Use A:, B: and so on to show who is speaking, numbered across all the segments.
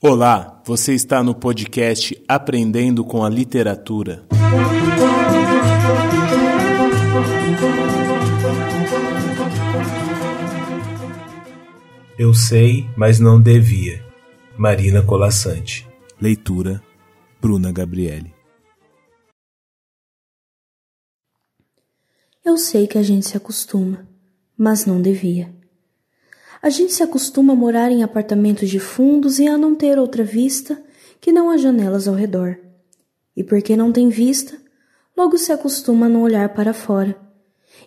A: Olá, você está no podcast Aprendendo com a Literatura. Eu sei, mas não devia. Marina Colassante. Leitura Bruna Gabriele.
B: Eu sei que a gente se acostuma, mas não devia. A gente se acostuma a morar em apartamentos de fundos e a não ter outra vista que não as janelas ao redor. E porque não tem vista, logo se acostuma a não olhar para fora.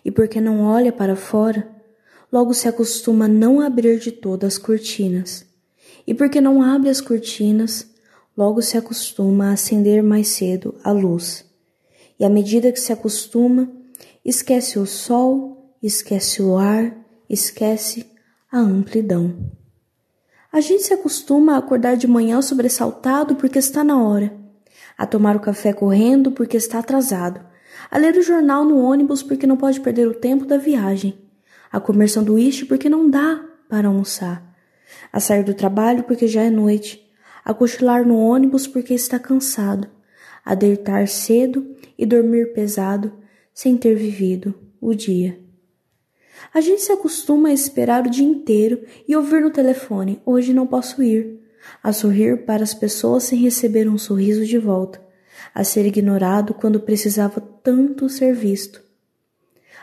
B: E porque não olha para fora, logo se acostuma a não abrir de todas as cortinas. E porque não abre as cortinas, logo se acostuma a acender mais cedo a luz. E à medida que se acostuma, esquece o sol, esquece o ar, esquece a amplidão. A gente se acostuma a acordar de manhã sobressaltado porque está na hora, a tomar o café correndo porque está atrasado, a ler o jornal no ônibus porque não pode perder o tempo da viagem, a comer sanduíche porque não dá para almoçar, a sair do trabalho porque já é noite, a cochilar no ônibus porque está cansado, a deitar cedo e dormir pesado sem ter vivido o dia. A gente se acostuma a esperar o dia inteiro e ouvir no telefone: hoje não posso ir. A sorrir para as pessoas sem receber um sorriso de volta. A ser ignorado quando precisava tanto ser visto.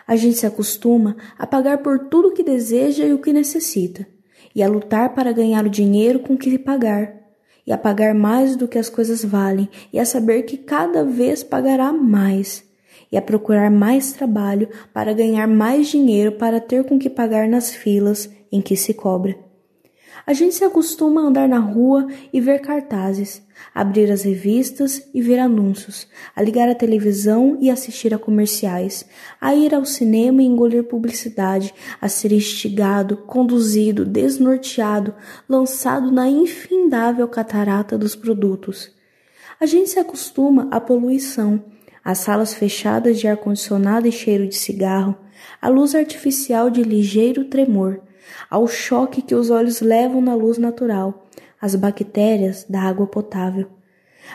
B: A gente se acostuma a pagar por tudo o que deseja e o que necessita, e a lutar para ganhar o dinheiro com que pagar, e a pagar mais do que as coisas valem, e a saber que cada vez pagará mais e a procurar mais trabalho para ganhar mais dinheiro para ter com que pagar nas filas em que se cobra. A gente se acostuma a andar na rua e ver cartazes, abrir as revistas e ver anúncios, a ligar a televisão e assistir a comerciais, a ir ao cinema e engolir publicidade, a ser instigado, conduzido, desnorteado, lançado na infindável catarata dos produtos. A gente se acostuma à poluição, as salas fechadas de ar-condicionado e cheiro de cigarro, a luz artificial de ligeiro tremor, ao choque que os olhos levam na luz natural, as bactérias da água potável.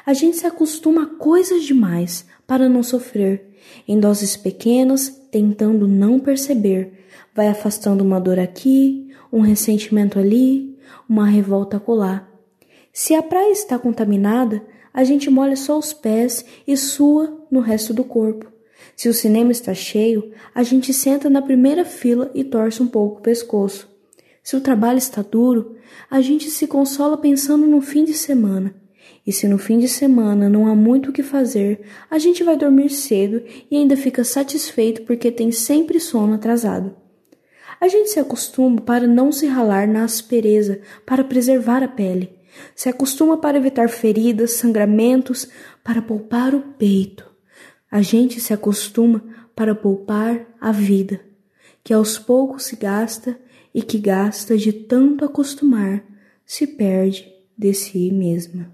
B: A gente se acostuma a coisas demais para não sofrer, em doses pequenas, tentando não perceber, vai afastando uma dor aqui, um ressentimento ali, uma revolta colar. Se a praia está contaminada, a gente molha só os pés e sua no resto do corpo. Se o cinema está cheio, a gente senta na primeira fila e torce um pouco o pescoço. Se o trabalho está duro, a gente se consola pensando no fim de semana. E se no fim de semana não há muito o que fazer, a gente vai dormir cedo e ainda fica satisfeito porque tem sempre sono atrasado. A gente se acostuma para não se ralar na aspereza, para preservar a pele. Se acostuma para evitar feridas, sangramentos, para poupar o peito. A gente se acostuma para poupar a vida, que aos poucos se gasta e que gasta de tanto acostumar, se perde de si mesma.